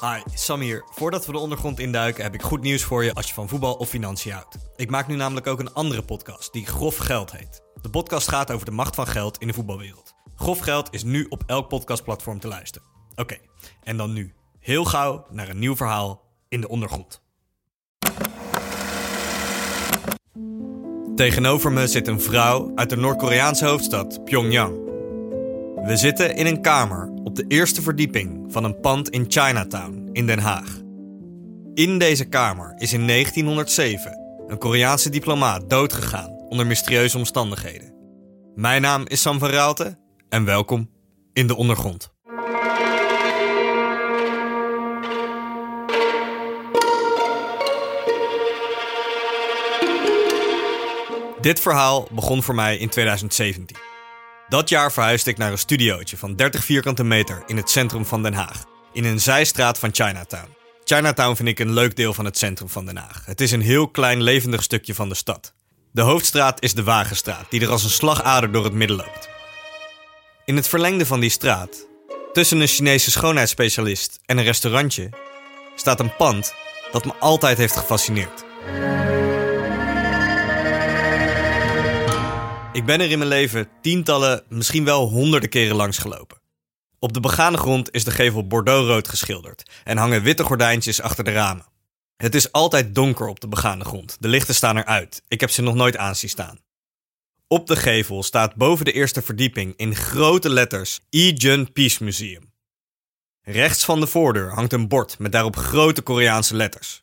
Hi, Sam hier. Voordat we de ondergrond induiken heb ik goed nieuws voor je als je van voetbal of financiën houdt. Ik maak nu namelijk ook een andere podcast die Grof Geld heet. De podcast gaat over de macht van geld in de voetbalwereld. Grof Geld is nu op elk podcastplatform te luisteren. Oké, en dan nu. Heel gauw naar een nieuw verhaal in de ondergrond. Tegenover me zit een vrouw uit de Noord-Koreaanse hoofdstad Pyongyang. We zitten in een kamer op de eerste verdieping van een pand in Chinatown in Den Haag. In deze kamer is in 1907 een Koreaanse diplomaat doodgegaan onder mysterieuze omstandigheden. Mijn naam is Sam van Raalte en welkom in de ondergrond. Dit verhaal begon voor mij in 2017. Dat jaar verhuisde ik naar een studiootje van 30 vierkante meter in het centrum van Den Haag, in een zijstraat van Chinatown. Chinatown vind ik een leuk deel van het centrum van Den Haag. Het is een heel klein levendig stukje van de stad. De hoofdstraat is de Wagenstraat, die er als een slagader door het midden loopt. In het verlengde van die straat, tussen een Chinese schoonheidsspecialist en een restaurantje, staat een pand dat me altijd heeft gefascineerd. Ik ben er in mijn leven tientallen, misschien wel honderden keren langs gelopen. Op de begane grond is de gevel bordeauxrood geschilderd en hangen witte gordijntjes achter de ramen. Het is altijd donker op de begane grond. De lichten staan eruit. Ik heb ze nog nooit aan zien staan. Op de gevel staat boven de eerste verdieping in grote letters Ijun Peace Museum. Rechts van de voordeur hangt een bord met daarop grote Koreaanse letters.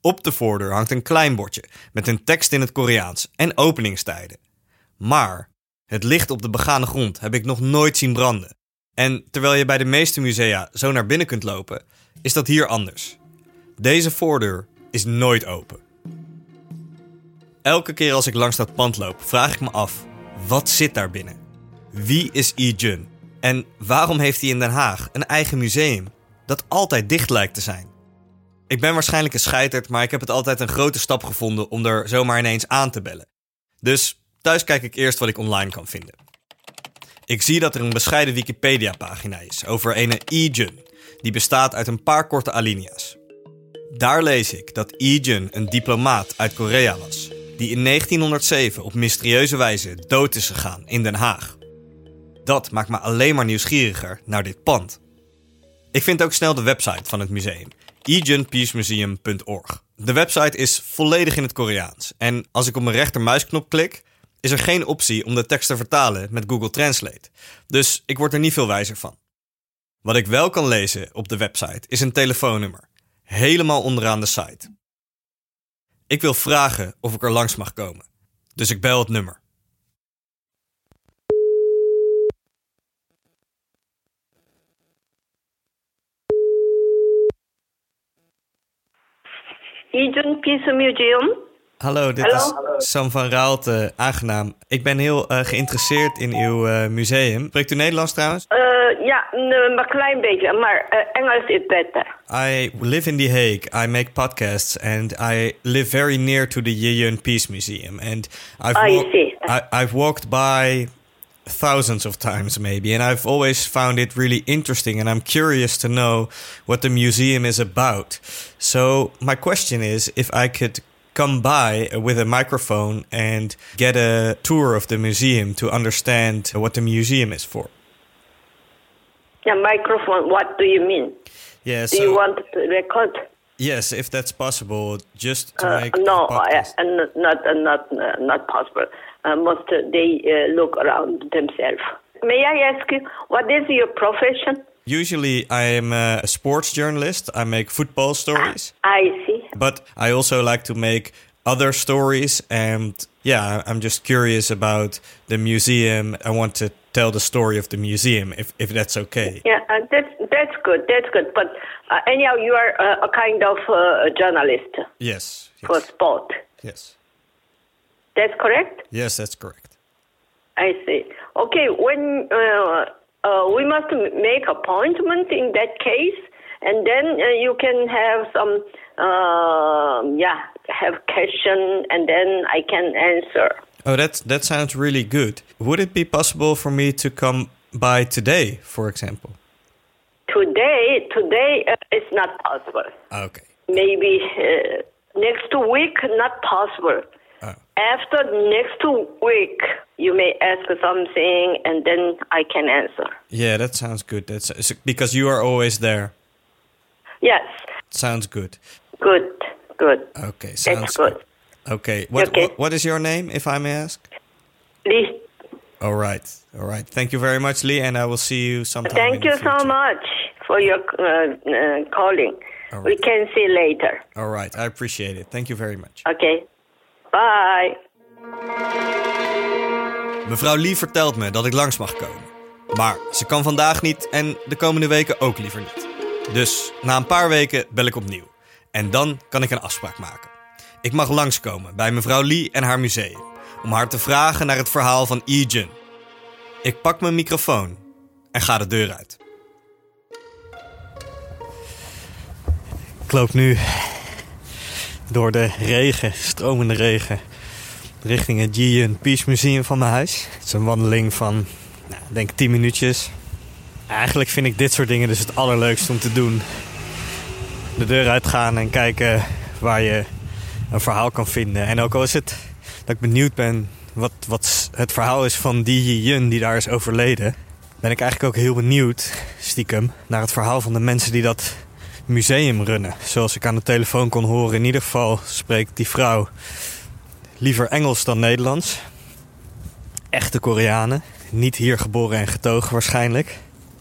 Op de voordeur hangt een klein bordje met een tekst in het Koreaans en openingstijden. Maar het licht op de begane grond heb ik nog nooit zien branden. En terwijl je bij de meeste musea zo naar binnen kunt lopen, is dat hier anders. Deze voordeur is nooit open. Elke keer als ik langs dat pand loop, vraag ik me af: wat zit daar binnen? Wie is Yi Jun? En waarom heeft hij in Den Haag een eigen museum dat altijd dicht lijkt te zijn? Ik ben waarschijnlijk een scheiterd, maar ik heb het altijd een grote stap gevonden om er zomaar ineens aan te bellen. Dus thuis kijk ik eerst wat ik online kan vinden. Ik zie dat er een bescheiden Wikipedia-pagina is over een Ijun, die bestaat uit een paar korte alinea's. Daar lees ik dat Ijun een diplomaat uit Korea was, die in 1907 op mysterieuze wijze dood is gegaan in Den Haag. Dat maakt me alleen maar nieuwsgieriger naar dit pand. Ik vind ook snel de website van het museum, ijunpeacemuseum.org. De website is volledig in het Koreaans en als ik op mijn rechtermuisknop klik, is er geen optie om de tekst te vertalen met Google Translate. Dus ik word er niet veel wijzer van. Wat ik wel kan lezen op de website is een telefoonnummer, helemaal onderaan de site. Ik wil vragen of ik er langs mag komen, dus ik bel het nummer. Ijun Peace Museum. Hallo, dit Hallo. is Sam van Raalte, aangenaam. Ik ben heel eh, geïnteresseerd in uw eh, museum. Spreekt u Nederlands trouwens? Eh, ja, maar een klein beetje, maar Engels is beter. I live in The Hague. I make podcasts and I live very near to the Yeyun Peace Museum. And I've, wa-. I, I've walked by thousands of times maybe and I've always found it really interesting and I'm curious to know what the museum is about. So my question is if I could come by with a microphone and get a tour of the museum to understand what the museum is for. Yeah, microphone, what do you mean? Yeah, Do you want to record? Yes, if that's possible, just to Uh, make no, a uh, not not uh, not uh, not possible. Uh, most uh, they uh, look around themselves. May I ask you what is your profession? Usually, I am a sports journalist. I make football stories, I see. but I also like to make other stories. And yeah, I'm just curious about the museum. I want to tell the story of the museum, if if that's okay. Yeah, uh, that's that's good. That's good. But uh, anyhow, you are uh, a kind of uh, journalist Yes. for sport. Yes. That's correct. Yes, that's correct. I see. Okay, when uh, uh, we must make appointment in that case, and then uh, you can have some, uh, yeah, have question, and then I can answer. Oh, that that sounds really good. Would it be possible for me to come by today, for example? today, today uh, it's not possible. Okay. Maybe uh, next week, not possible. Oh. After next week, you may ask something, and then I can answer. Yeah, that sounds good. That's because you are always there. Yes, Sounds good. good, good. Okay, sounds That's good. Okay. What, Okay. what what is your name, if I may ask? Lee, All right. All right. Thank you very much, Lee, and I will see you sometime. thank you so much for your uh, uh, calling. All We can see later. All right. I appreciate it. Thank you very much. Okay, bye. Mevrouw Lee vertelt me dat ik langs mag komen. Maar ze kan vandaag niet en de komende weken ook liever niet. Dus na een paar weken bel ik opnieuw. En dan kan ik een afspraak maken. Ik mag langskomen bij mevrouw Lee en haar museum. Om haar te vragen naar het verhaal van Yi Jun. Ik pak mijn microfoon en ga de deur uit. Ik loop nu door de regen, stromende regen, richting het Jian Peace Museum van mijn huis. Het is een wandeling van, nou, denk 10 minuutjes. Eigenlijk vind ik dit soort dingen dus het allerleukste om te doen. De deur uitgaan en kijken waar je een verhaal kan vinden. En ook al is het dat ik benieuwd ben wat, wat het verhaal is van die Yun die daar is overleden... ben ik eigenlijk ook heel benieuwd, stiekem, naar het verhaal van de mensen die dat museum runnen. Zoals ik aan de telefoon kon horen. In ieder geval spreekt die vrouw liever Engels dan Nederlands. Echte Koreanen. Niet hier geboren en getogen waarschijnlijk.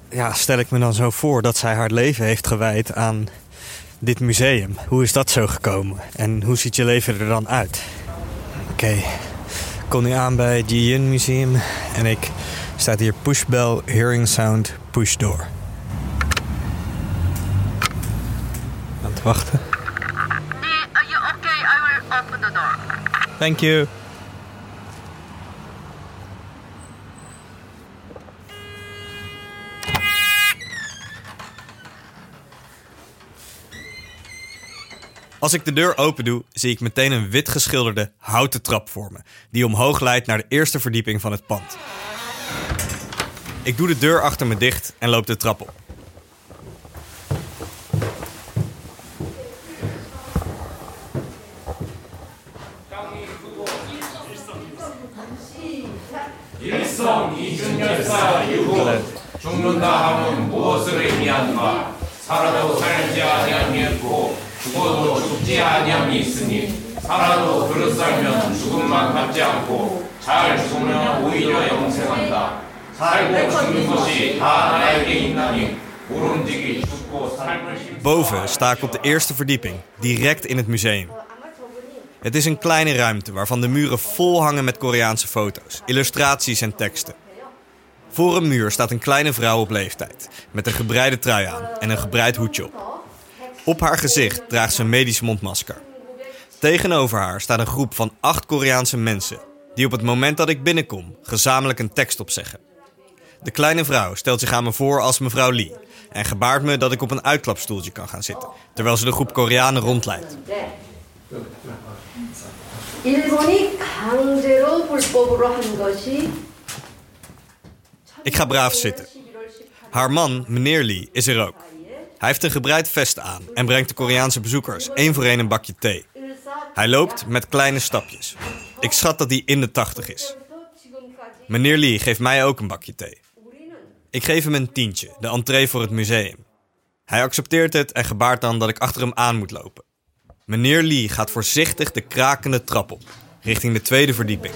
Ja, stel ik me dan zo voor dat zij haar leven heeft gewijd aan dit museum. Hoe is dat zo gekomen? En hoe ziet je leven er dan uit? Oké, ik kom nu aan bij het Jian Museum en ik staat hier pushbell, hearing sound, push door. Aan het wachten. Okay? I will open the door. Thank you. Als ik de deur open doe, zie ik meteen een wit geschilderde houten trap voor me, die omhoog leidt naar de eerste verdieping van het pand. Ik doe de deur achter me dicht en loop de trap op. 죽는다 하면 무엇을 의미한가? 살아도 살지 아니하겠고 죽어도 죽지 아니함이 있으니 살아도 그릇 살면 죽음만 갖지 않고 잘 죽으면 오히려 영생한다. 살고 죽는 것이 다 나에게 있나니 모름지기 죽고 삶을 힘 Boven sta ik op de eerste verdieping, direct in het museum. Het is een kleine ruimte waarvan de muren vol hangen met Koreaanse foto's, illustraties en teksten. Voor een muur staat een kleine vrouw op leeftijd, met een gebreide trui aan en een gebreid hoedje op. Op haar gezicht draagt ze een medisch mondmasker. Tegenover haar staat een groep van acht Koreaanse mensen, die op het moment dat ik binnenkom gezamenlijk een tekst opzeggen. De kleine vrouw stelt zich aan me voor als mevrouw Lee en gebaart me dat ik op een uitklapstoeltje kan gaan zitten, terwijl ze de groep Koreanen rondleidt. 일본이 강제로 불법으로 한 것이 ik ga braaf zitten. Haar man, meneer Lee, is er ook. Hij heeft een gebreid vest aan en brengt de Koreaanse bezoekers één voor één een bakje thee. Hij loopt met kleine stapjes. Ik schat dat hij in de tachtig is. Meneer Lee geeft mij ook een bakje thee. Ik geef hem een tientje, de entree voor het museum. Hij accepteert het en gebaart dan dat ik achter hem aan moet lopen. Meneer Lee gaat voorzichtig de krakende trap op, richting de tweede verdieping.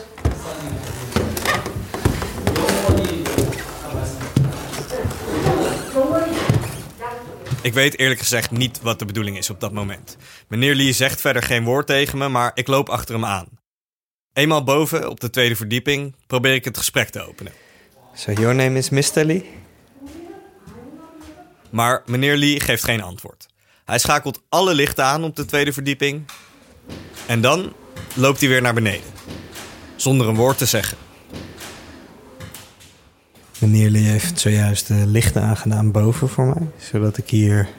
Ik weet eerlijk gezegd niet wat de bedoeling is op dat moment. Meneer Lee zegt verder geen woord tegen me, maar ik loop achter hem aan. Eenmaal boven, op de tweede verdieping, probeer ik het gesprek te openen. So your name is Mr. Lee? Maar meneer Lee geeft geen antwoord. Hij schakelt alle lichten aan op de tweede verdieping. En dan loopt hij weer naar beneden. Zonder een woord te zeggen. Meneer Lee heeft zojuist de lichten aangedaan boven voor mij. Zodat ik hier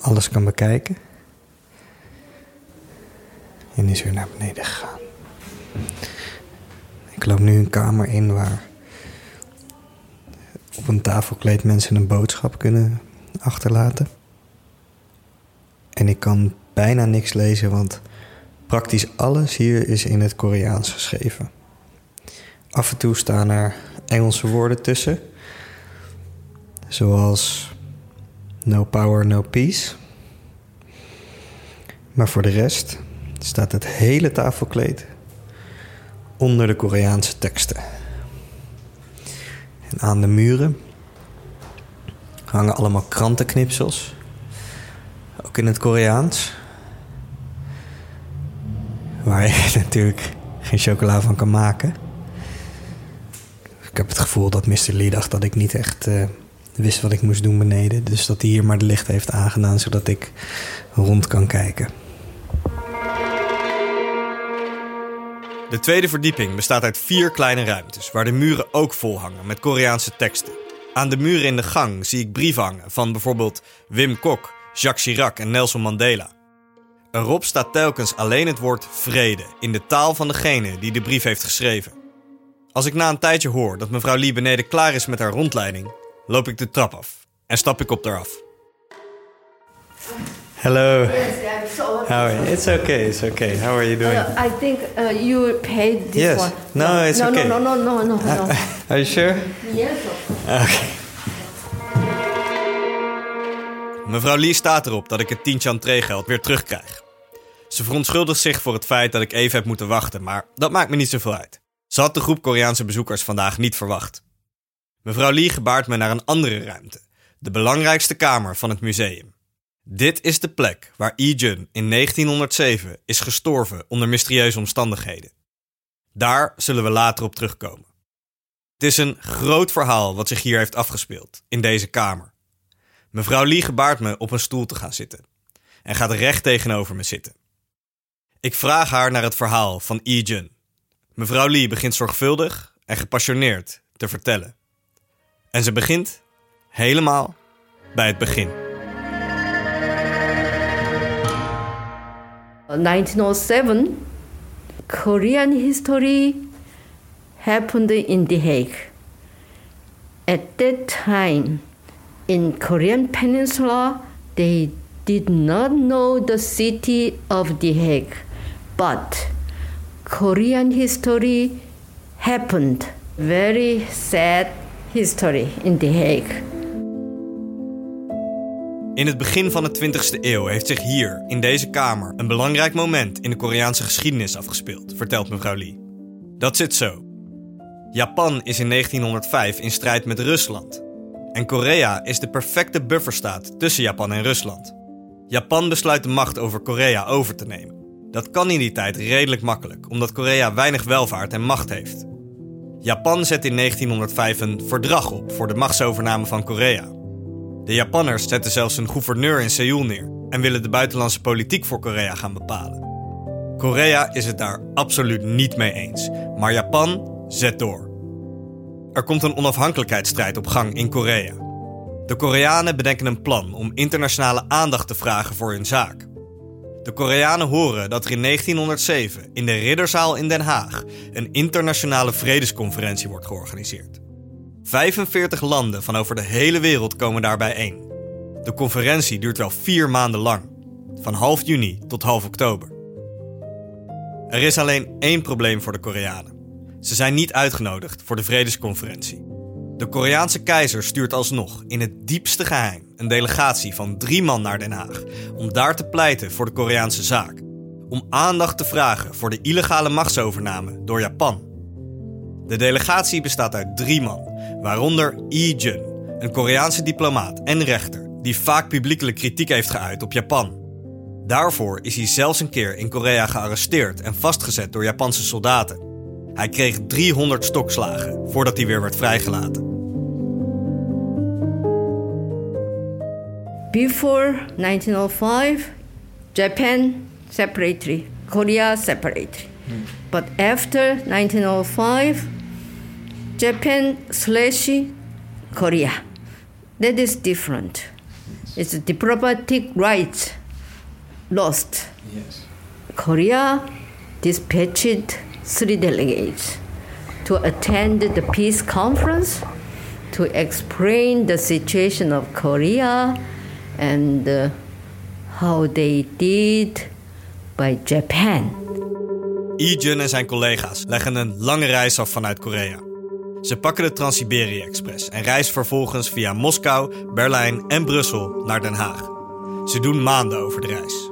alles kan bekijken. En is weer naar beneden gegaan. Ik loop nu een kamer in waar op een tafelkleed mensen een boodschap kunnen achterlaten. En ik kan bijna niks lezen, want praktisch alles hier is in het Koreaans geschreven. Af en toe staan er Engelse woorden tussen, zoals no power, no peace. Maar voor de rest staat het hele tafelkleed onder de Koreaanse teksten. En aan de muren hangen allemaal krantenknipsels, ook in het Koreaans. Waar je natuurlijk geen chocola van kan maken. Ik heb het gevoel dat Mr. Lee dacht dat ik niet echt eh, wist wat ik moest doen beneden. Dus dat hij hier maar de licht heeft aangedaan zodat ik rond kan kijken. De tweede verdieping bestaat uit vier kleine ruimtes, waar de muren ook vol hangen met Koreaanse teksten. Aan de muren in de gang zie ik brieven hangen van bijvoorbeeld Wim Kok, Jacques Chirac en Nelson Mandela. Erop staat telkens alleen het woord vrede in de taal van degene die de brief heeft geschreven. Als ik na een tijdje hoor dat mevrouw Lee beneden klaar is met haar rondleiding, loop ik de trap af en stap ik op haar af. Hello. How are you? It's okay. It's okay. How are you doing? Uh, I think uh, you paid this Yes. one. No, it's no, okay. No, no, no, no, no, no. Are you sure? yes. Okay. Mevrouw Lee staat erop dat ik het tientje entreegeld weer terugkrijg. Ze verontschuldigt zich voor het feit dat ik even heb moeten wachten, maar dat maakt me niet zoveel uit. Ze had de groep Koreaanse bezoekers vandaag niet verwacht. Mevrouw Lee gebaart me naar een andere ruimte, de belangrijkste kamer van het museum. Dit is de plek waar Lee-jun in 1907 is gestorven onder mysterieuze omstandigheden. Daar zullen we later op terugkomen. Het is een groot verhaal wat zich hier heeft afgespeeld, in deze kamer. Mevrouw Lee gebaart me op een stoel te gaan zitten en gaat recht tegenover me zitten. Ik vraag haar naar het verhaal van Lee-jun. Mevrouw Lee begint zorgvuldig en gepassioneerd te vertellen. En ze begint helemaal bij het begin. 1907, Korean history happened in The Hague. At that time, in Korean Peninsula, they did not know the city of The Hague, but Korean history happened. Very sad history in The Hague. In het begin van de 20e eeuw heeft zich hier, in deze kamer, een belangrijk moment in de Koreaanse geschiedenis afgespeeld, vertelt mevrouw Lee. Dat zit zo. Japan is in 1905 in strijd met Rusland. En Korea is de perfecte bufferstaat tussen Japan en Rusland. Japan besluit de macht over Korea over te nemen. Dat kan in die tijd redelijk makkelijk, omdat Korea weinig welvaart en macht heeft. Japan zet in 1905 een verdrag op voor de machtsovername van Korea. De Japanners zetten zelfs een gouverneur in Seoul neer en willen de buitenlandse politiek voor Korea gaan bepalen. Korea is het daar absoluut niet mee eens, maar Japan zet door. Er komt een onafhankelijkheidsstrijd op gang in Korea. De Koreanen bedenken een plan om internationale aandacht te vragen voor hun zaak. De Koreanen horen dat er in 1907 in de Ridderzaal in Den Haag een internationale vredesconferentie wordt georganiseerd. 45 landen van over de hele wereld komen daarbij bijeen. De conferentie duurt wel vier maanden lang, van half juni tot half oktober. Er is alleen één probleem voor de Koreanen. Ze zijn niet uitgenodigd voor de vredesconferentie. De Koreaanse keizer stuurt alsnog in het diepste geheim een delegatie van drie man naar Den Haag om daar te pleiten voor de Koreaanse zaak. Om aandacht te vragen voor de illegale machtsovername door Japan. De delegatie bestaat uit drie man, waaronder Lee Jun, een Koreaanse diplomaat en rechter die vaak publiekelijk kritiek heeft geuit op Japan. Daarvoor is hij zelfs een keer in Korea gearresteerd en vastgezet door Japanse soldaten. Hij kreeg 300 stokslagen voordat hij weer werd vrijgelaten. Before 1905, Japan separately, Korea separately. Hmm. But after 1905, Japan slash Korea. That is different. It's diplomatic rights lost. Yes. Korea dispatched three delegates to attend the peace conference to explain the situation of Korea and uh, how they did by Japan. Lee-jun en zijn collega's leggen een lange reis af vanuit Korea. Ze pakken de Trans-Siberië Express en reizen vervolgens via Moskou, Berlijn en Brussel naar Den Haag. Ze doen maanden over de reis.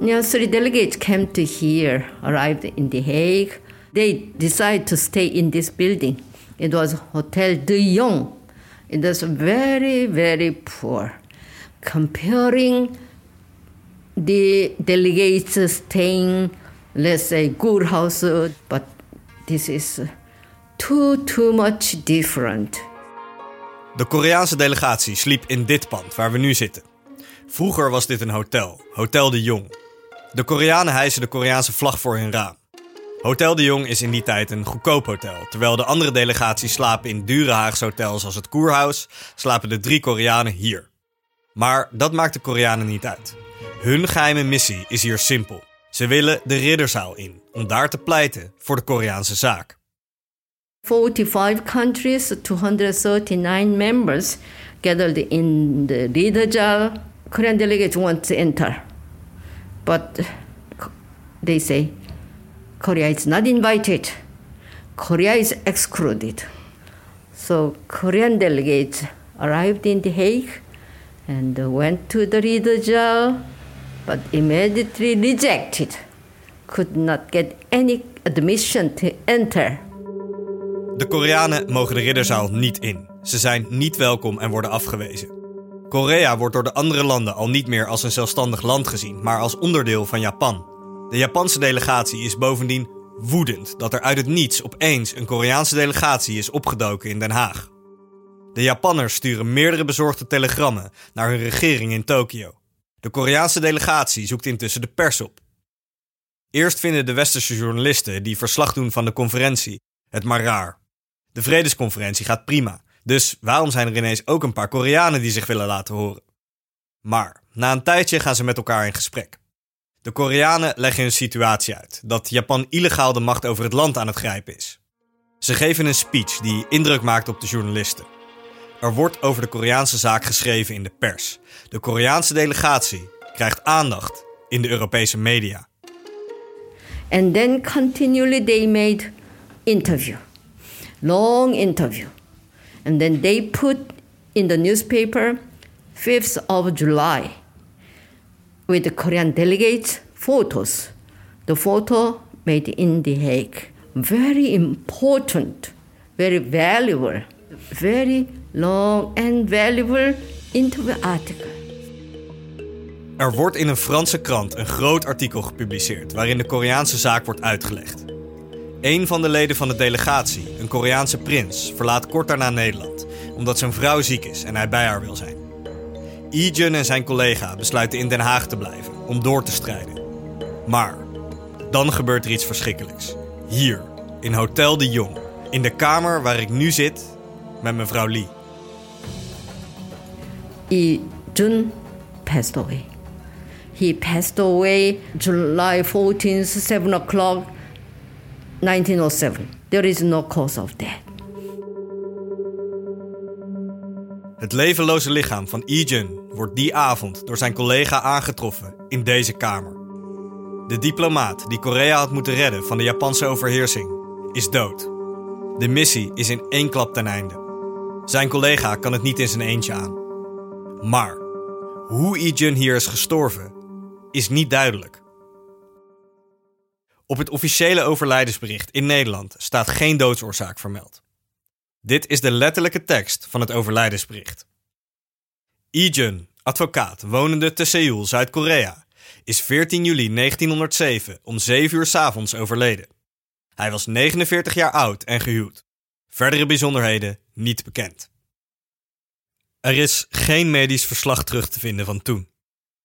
Now, three delegates came to here, arrived in The Hague. They decided to stay in this building. It was Hotel de Jong. It was very, very poor. Comparing the delegates staying, let's say, good but this is too, too much different. De Koreaanse delegatie sliep in dit pand waar we nu zitten. Vroeger was dit een hotel, Hotel de Jong. De Koreanen hijsen de Koreaanse vlag voor hun raam. Hotel de Jong is in die tijd een goedkoop hotel. Terwijl de andere delegaties slapen in dure Haagse hotels als het Koerhuis, slapen de drie Koreanen hier. Maar dat maakt de Koreanen niet uit. Hun geheime missie is hier simpel. Ze willen de ridderzaal in, om daar te pleiten voor de Koreaanse zaak. 45 countries, 239 members gathered in the Ridajal. Korean delegates want to enter, but they say Korea is not invited. Korea is excluded. So Korean delegates arrived in The Hague and went to the Ridajal, but immediately rejected. Could not get any admission to enter. De Koreanen mogen de ridderzaal niet in. Ze zijn niet welkom en worden afgewezen. Korea wordt door de andere landen al niet meer als een zelfstandig land gezien, maar als onderdeel van Japan. De Japanse delegatie is bovendien woedend dat er uit het niets opeens een Koreaanse delegatie is opgedoken in Den Haag. De Japanners sturen meerdere bezorgde telegrammen naar hun regering in Tokio. De Koreaanse delegatie zoekt intussen de pers op. Eerst vinden de westerse journalisten die verslag doen van de conferentie het maar raar. De vredesconferentie gaat prima, dus waarom zijn er ineens ook een paar Koreanen die zich willen laten horen? Maar na een tijdje gaan ze met elkaar in gesprek. De Koreanen leggen hun situatie uit: dat Japan illegaal de macht over het land aan het grijpen is. Ze geven een speech die indruk maakt op de journalisten. Er wordt over de Koreaanse zaak geschreven in de pers. De Koreaanse delegatie krijgt aandacht in de Europese media. And then continually they made interview, long interview. And then they put in the newspaper 5th of July with the Korean delegates photos. The photo made in The Hague. Very important, very valuable, very long and valuable interview article. Er wordt in een Franse krant een groot artikel gepubliceerd waarin de Koreaanse zaak wordt uitgelegd. Een van de leden van de delegatie, een Koreaanse prins, verlaat kort daarna Nederland omdat zijn vrouw ziek is en hij bij haar wil zijn. Lee-jun en zijn collega besluiten in Den Haag te blijven om door te strijden. Maar dan gebeurt er iets verschrikkelijks. Hier, in Hotel de Jong, in de kamer waar ik nu zit met mevrouw Lee. Lee Jun passed away. He passed away July 14th, 7 o'clock, 1907. There is no cause of death. Het levenloze lichaam van Lee-jun wordt die avond door zijn collega aangetroffen in deze kamer. De diplomaat die Korea had moeten redden van de Japanse overheersing is dood. De missie is in één klap ten einde. Zijn collega kan het niet in zijn eentje aan. Maar hoe Lee-jun hier is gestorven is niet duidelijk. Op het officiële overlijdensbericht in Nederland staat geen doodsoorzaak vermeld. Dit is de letterlijke tekst van het overlijdensbericht. Lee-jun, advocaat wonende te Seoul, Zuid-Korea, is 14 juli 1907 om 7 uur 's avonds overleden. Hij was 49 jaar oud en gehuwd. Verdere bijzonderheden niet bekend. Er is geen medisch verslag terug te vinden van toen.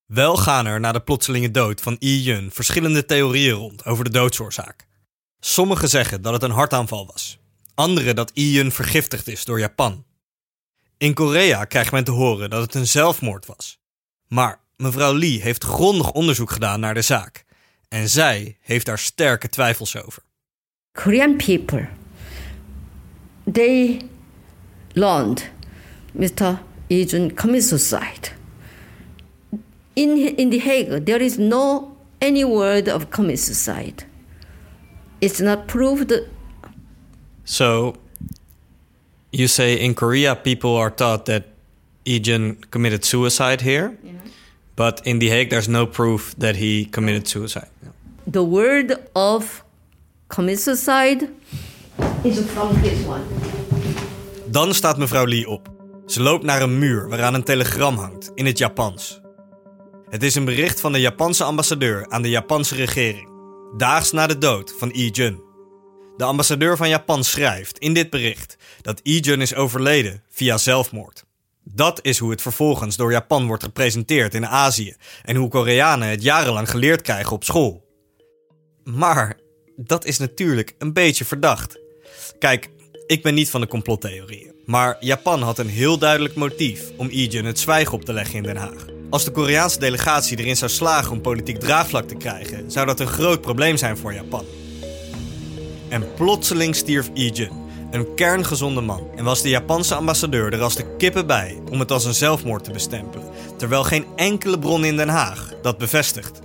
Wel gaan er na de plotselinge dood van Lee-jun verschillende theorieën rond over de doodsoorzaak. Sommigen zeggen dat het een hartaanval was, anderen dat Lee-jun vergiftigd is door Japan. In Korea krijgt men te horen dat het een zelfmoord was. Maar mevrouw Lee heeft grondig onderzoek gedaan naar de zaak. En zij heeft daar sterke twijfels over. Korean people, they learned Mr. Lee Jun commit suicide. In, in The Hague, there is no any word of commit suicide. It's not proved. So, you say in Korea people are taught that Ijun committed suicide here, but in The Hague there's no proof that he committed suicide. The word of commit suicide is from this one. Dan staat mevrouw Lee op. Ze loopt naar een muur waaraan een telegram hangt in het Japans. Het is een bericht van de Japanse ambassadeur aan de Japanse regering, daags na de dood van Lee-jun. De ambassadeur van Japan schrijft in dit bericht dat Lee-jun is overleden via zelfmoord. Dat is hoe het vervolgens door Japan wordt gepresenteerd in Azië en hoe Koreanen het jarenlang geleerd krijgen op school. Maar dat is natuurlijk een beetje verdacht. Kijk, ik ben niet van de complottheorieën, maar Japan had een heel duidelijk motief om Lee-jun het zwijgen op te leggen in Den Haag. Als de Koreaanse delegatie erin zou slagen om politiek draagvlak te krijgen, zou dat een groot probleem zijn voor Japan. En plotseling stierf Lee-jun, een kerngezonde man, en was de Japanse ambassadeur er als de kippen bij om het als een zelfmoord te bestempelen, terwijl geen enkele bron in Den Haag dat bevestigt.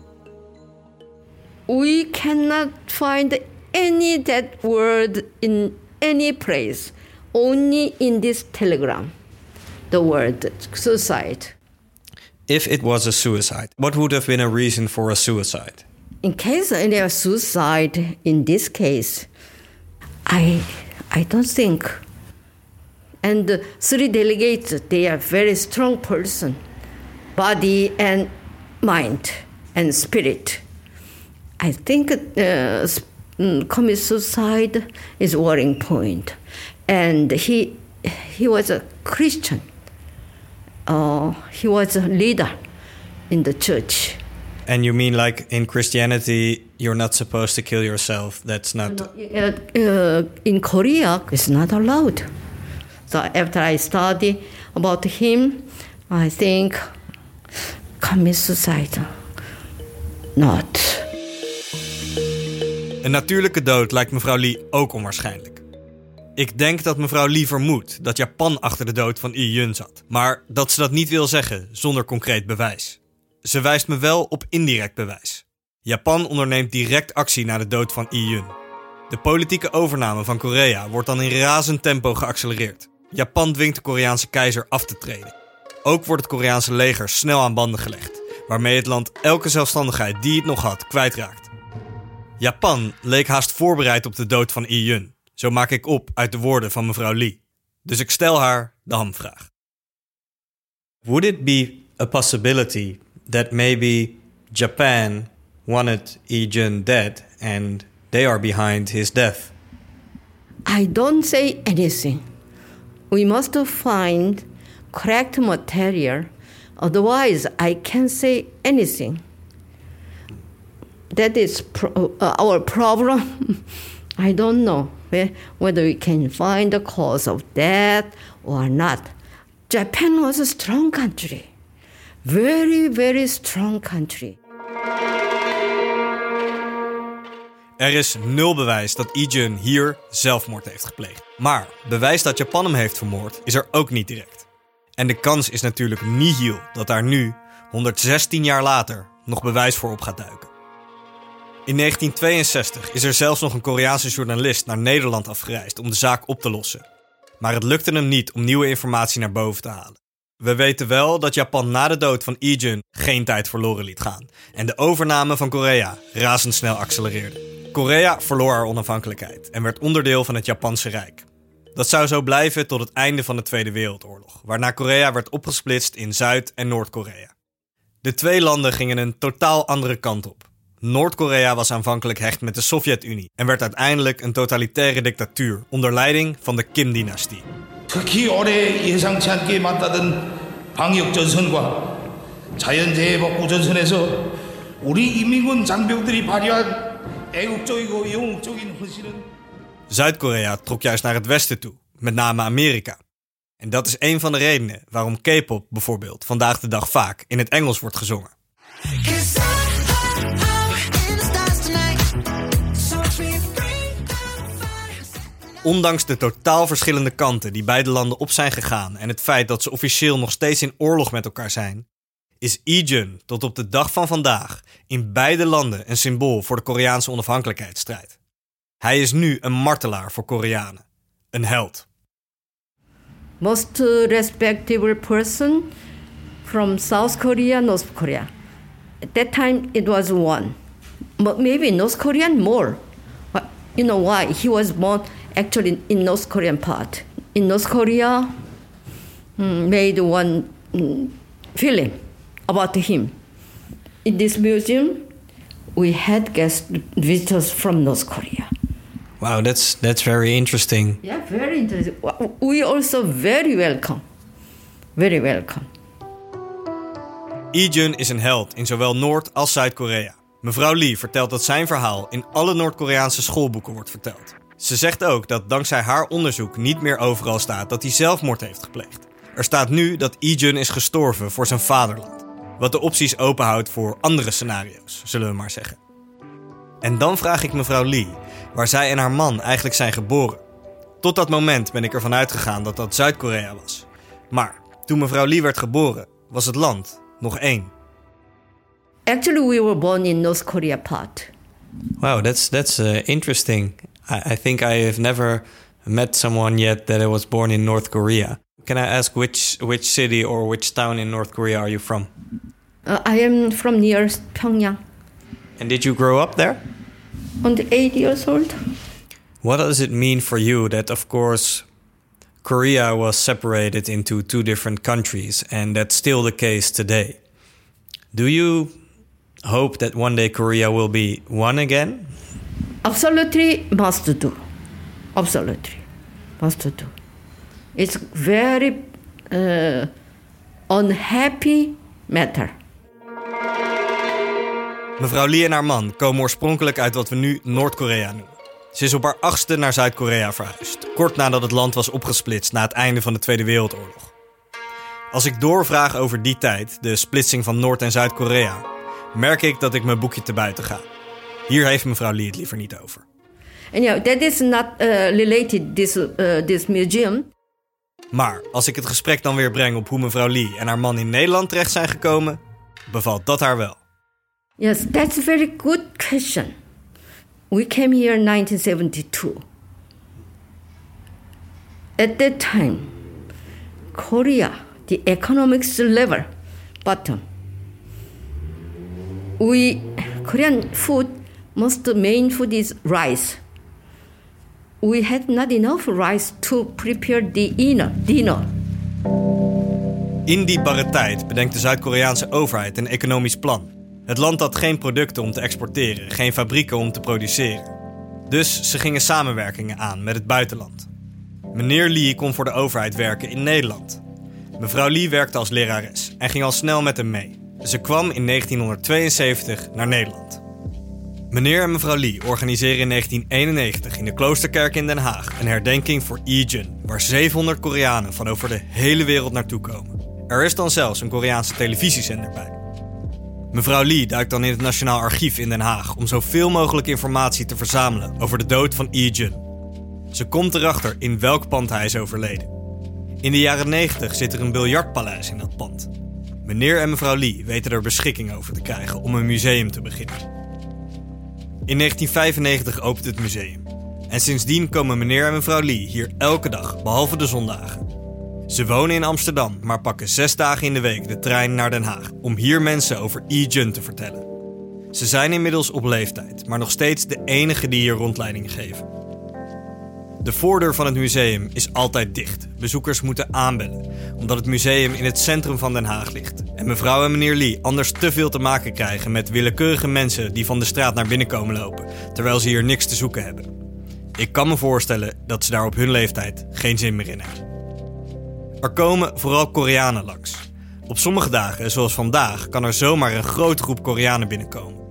We cannot find any that word in any place, only in this telegram. The word suicide. If it was a suicide, what would have been a reason for a suicide? In case of any suicide, in this case, I, I don't think. And the three delegates, they are very strong person, body and mind and spirit. I think uh, mm, commit suicide is worrying point, and he he was a Christian. Uh, he was a leader in the church. And you mean like in Christianity, you're not supposed to kill yourself? That's not. Uh, uh, in Korea, it's not allowed. So after I study about him, I think commit suicide. Not. Een natuurlijke dood lijkt mevrouw Lee ook onwaarschijnlijk. Ik denk dat mevrouw Lee vermoedt dat Japan achter de dood van Lee-jun zat, maar dat ze dat niet wil zeggen zonder concreet bewijs. Ze wijst me wel op indirect bewijs. Japan onderneemt direct actie na de dood van Lee-jun. De politieke overname van Korea wordt dan in razend tempo geaccelereerd. Japan dwingt de Koreaanse keizer af te treden. Ook wordt het Koreaanse leger snel aan banden gelegd, waarmee het land elke zelfstandigheid die het nog had kwijtraakt. Japan leek haast voorbereid op de dood van Lee-jun. Zo maak ik op uit de woorden van mevrouw Lee. Dus ik stel haar de hamvraag. Would it be a possibility that maybe Japan wanted Lee-jun dead and they are behind his death? I don't say anything. We must find correct material, otherwise, I can't say anything. That is pro- uh, our problem. I don't know whether we can find the cause of death or not. Japan was a strong country, very, very strong country. Er is nul bewijs dat Lee-jun hier zelfmoord heeft gepleegd. Maar bewijs dat Japan hem heeft vermoord is er ook niet direct. En de kans is natuurlijk nihil dat daar nu, 116 jaar later, nog bewijs voor op gaat duiken. In 1962 is er zelfs nog een Koreaanse journalist naar Nederland afgereisd om de zaak op te lossen. Maar het lukte hem niet om nieuwe informatie naar boven te halen. We weten wel dat Japan na de dood van Lee-jun geen tijd verloren liet gaan en de overname van Korea razendsnel accelereerde. Korea verloor haar onafhankelijkheid en werd onderdeel van het Japanse Rijk. Dat zou zo blijven tot het einde van de Tweede Wereldoorlog, waarna Korea werd opgesplitst in Zuid- en Noord-Korea. De twee landen gingen een totaal andere kant op. Noord-Korea was aanvankelijk hecht met de Sovjet-Unie en werd uiteindelijk een totalitaire dictatuur onder leiding van de Kim-dynastie. 특히 올해 예상치 않게 맞닿은 방역전선과 자연재해 복구전선에서 우리 인민군 장병들이 발휘한 애국적이고 영웅적인 헌신은 Zuid-Korea trok juist naar het westen toe, met name Amerika. En dat is een van de redenen waarom K-pop bijvoorbeeld vandaag de dag vaak in het Engels wordt gezongen. Ondanks de totaal verschillende kanten die beide landen op zijn gegaan en het feit dat ze officieel nog steeds in oorlog met elkaar zijn, is Ijun tot op de dag van vandaag in beide landen een symbool voor de Koreaanse onafhankelijkheidsstrijd. Hij is nu een martelaar voor Koreanen, een held. most respectable person from South Korea, North Korea. At that time, it was one, but maybe North Korean more. But you know why? He was born actually in North Korean part. In North Korea, mm, made one mm, film about him. In this museum, we had guest visitors from North Korea. Wow, that's that's very interesting. Yeah, very interesting. We also very welcome. Very welcome. Ijun is een held in zowel Noord- als Zuid-Korea. Mevrouw Lee vertelt dat zijn verhaal in alle Noord-Koreaanse schoolboeken wordt verteld. Ze zegt ook dat dankzij haar onderzoek niet meer overal staat dat hij zelfmoord heeft gepleegd. Er staat nu dat Ijun is gestorven voor zijn vaderland. Wat de opties openhoudt voor andere scenario's, zullen we maar zeggen. En dan vraag ik mevrouw Lee waar zij en haar man eigenlijk zijn geboren. Tot dat moment ben ik ervan uitgegaan dat dat Zuid-Korea was. Maar toen mevrouw Lee werd geboren, was het land nog één. Actually, we were born in North Korea part. Wow, that's that's uh, interesting. I, I think I have never met someone yet that I was born in North Korea. Can I ask which which city or which town in North Korea are you from? Uh, I am from near Pyongyang. And did you grow up there? Only eight years old. What does it mean for you that, of course, Korea was separated into two different countries, and that's still the case today? Do you hope that one day Korea will be one again? Absolutely must do. Absolutely must do. It's very uh, unhappy matter. Mevrouw Lee en haar man komen oorspronkelijk uit wat we nu Noord-Korea noemen. Ze is op haar achtste naar Zuid-Korea verhuisd, kort nadat het land was opgesplitst na het einde van de Tweede Wereldoorlog. Als ik doorvraag over die tijd, de splitsing van Noord- en Zuid-Korea, merk ik dat ik mijn boekje te buiten ga. Hier heeft mevrouw Lee het liever niet over. And yeah, that is not uh, related this uh, this museum. Maar als ik het gesprek dan weer breng op hoe mevrouw Lee en haar man in Nederland terecht zijn gekomen, bevalt dat haar wel. Yes, that's a very good question. We came here in 1972. At that time, Korea, the economics level, bottom. We Korean food, most main food is rice. We had not enough rice to prepare the dinner. In die barre tijd bedenkt de Zuid-Koreaanse overheid een economisch plan. Het land had geen producten om te exporteren, geen fabrieken om te produceren. Dus ze gingen samenwerkingen aan met het buitenland. Meneer Lee kon voor de overheid werken in Nederland. Mevrouw Lee werkte als lerares en ging al snel met hem mee. Ze kwam in 1972 naar Nederland. Meneer en mevrouw Lee organiseren in 1991 in de Kloosterkerk in Den Haag een herdenking voor Ijun, waar 700 Koreanen van over de hele wereld naartoe komen. Er is dan zelfs een Koreaanse televisiezender bij. Mevrouw Lee duikt dan in het Nationaal Archief in Den Haag om zoveel mogelijk informatie te verzamelen over de dood van Ijun. Ze komt erachter in welk pand hij is overleden. In de jaren 90 zit er een biljartpaleis in dat pand. Meneer en mevrouw Lee weten er beschikking over te krijgen om een museum te beginnen. In 1995 opent het museum. En sindsdien komen meneer en mevrouw Lee hier elke dag, behalve de zondagen. Ze wonen in Amsterdam, maar pakken zes dagen in de week de trein naar Den Haag om hier mensen over E-Jun te vertellen. Ze zijn inmiddels op leeftijd, maar nog steeds de enige die hier rondleidingen geven. De voordeur van het museum is altijd dicht. Bezoekers moeten aanbellen, omdat het museum in het centrum van Den Haag ligt. En mevrouw en meneer Lee anders te veel te maken krijgen met willekeurige mensen die van de straat naar binnen komen lopen, terwijl ze hier niks te zoeken hebben. Ik kan me voorstellen dat ze daar op hun leeftijd geen zin meer in hebben. Er komen vooral Koreanen langs. Op sommige dagen, zoals vandaag, kan er zomaar een grote groep Koreanen binnenkomen.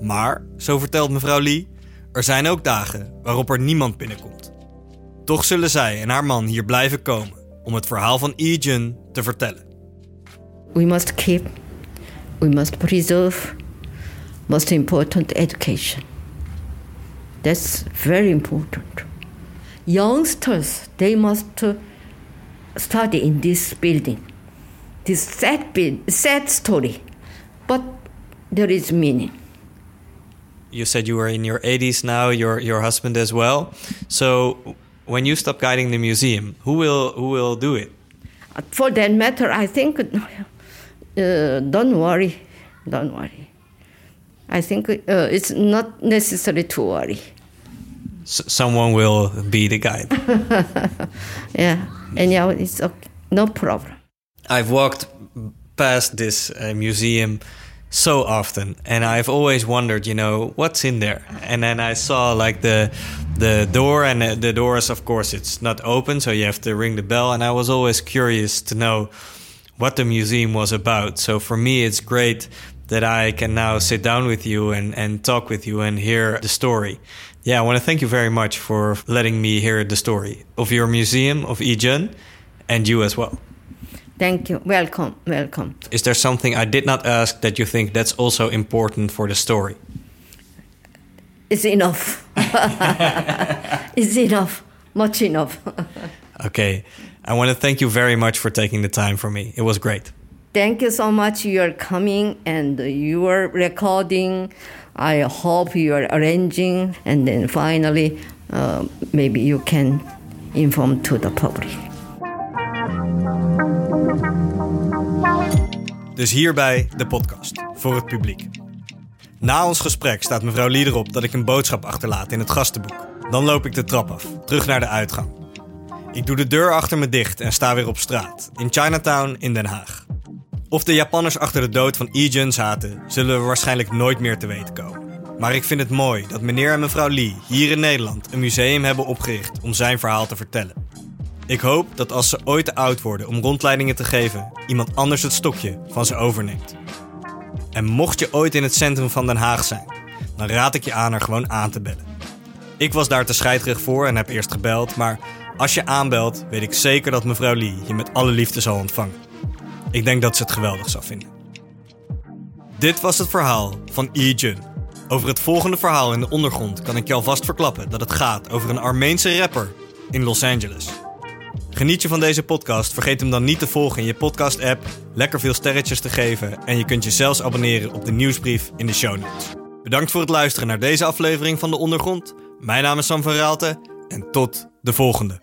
Maar, zo vertelt mevrouw Lee, er zijn ook dagen waarop er niemand binnenkomt. Toch zullen zij en haar man hier blijven komen om het verhaal van Ijun te vertellen. We must keep, we must preserve, most important education. That's very important. youngsters they must study in this building. This sad, sad story, but there is meaning. You said you were in your 80s now, your your husband as well. So when you stop guiding the museum, who will who will do it? For that matter, I think, uh, don't worry, don't worry. I think uh, it's not necessary to worry. S- someone will be the guide. Yeah, anyhow, it's okay. no problem. I've walked past this uh, museum so often and I've always wondered, you know, what's in there. And then I saw like the the door and the, the doors of course it's not open so you have to ring the bell and I was always curious to know what the museum was about. So for me it's great that I can now sit down with you and and talk with you and hear the story. Yeah, I want to thank you very much for letting me hear the story of your museum of Ijun and you as well. Thank you. Welcome, welcome. Is there something I did not ask that you think that's also important for the story? It's enough. it's enough. Much enough. Okay. I want to thank you very much for taking the time for me. It was great. Thank you so much. You are coming and you are recording. I hope you are arranging, and then finally, uh, maybe you can inform to the public. Dus hierbij de podcast voor het publiek. Na ons gesprek staat mevrouw Lee erop dat ik een boodschap achterlaat in het gastenboek. Dan loop ik de trap af, terug naar de uitgang. Ik doe de deur achter me dicht en sta weer op straat, in Chinatown in Den Haag. Of de Japanners achter de dood van Jun zaten, zullen we waarschijnlijk nooit meer te weten komen. Maar ik vind het mooi dat meneer en mevrouw Lee hier in Nederland een museum hebben opgericht om zijn verhaal te vertellen. Ik hoop dat als ze ooit te oud worden om rondleidingen te geven, iemand anders het stokje van ze overneemt. En mocht je ooit in het centrum van Den Haag zijn, dan raad ik je aan er gewoon aan te bellen. Ik was daar te scheidrig voor en heb eerst gebeld, maar als je aanbelt, weet ik zeker dat mevrouw Lee je met alle liefde zal ontvangen. Ik denk dat ze het geweldig zou vinden. Dit was het verhaal van Yi Jun. Over het volgende verhaal in de ondergrond kan ik je alvast verklappen dat het gaat over een Armeense rapper in Los Angeles. Geniet je van deze podcast? Vergeet hem dan niet te volgen in je podcast-app, lekker veel sterretjes te geven en je kunt je zelfs abonneren op de nieuwsbrief in de show notes. Bedankt voor het luisteren naar deze aflevering van De Ondergrond. Mijn naam is Sam van Raalte en tot de volgende.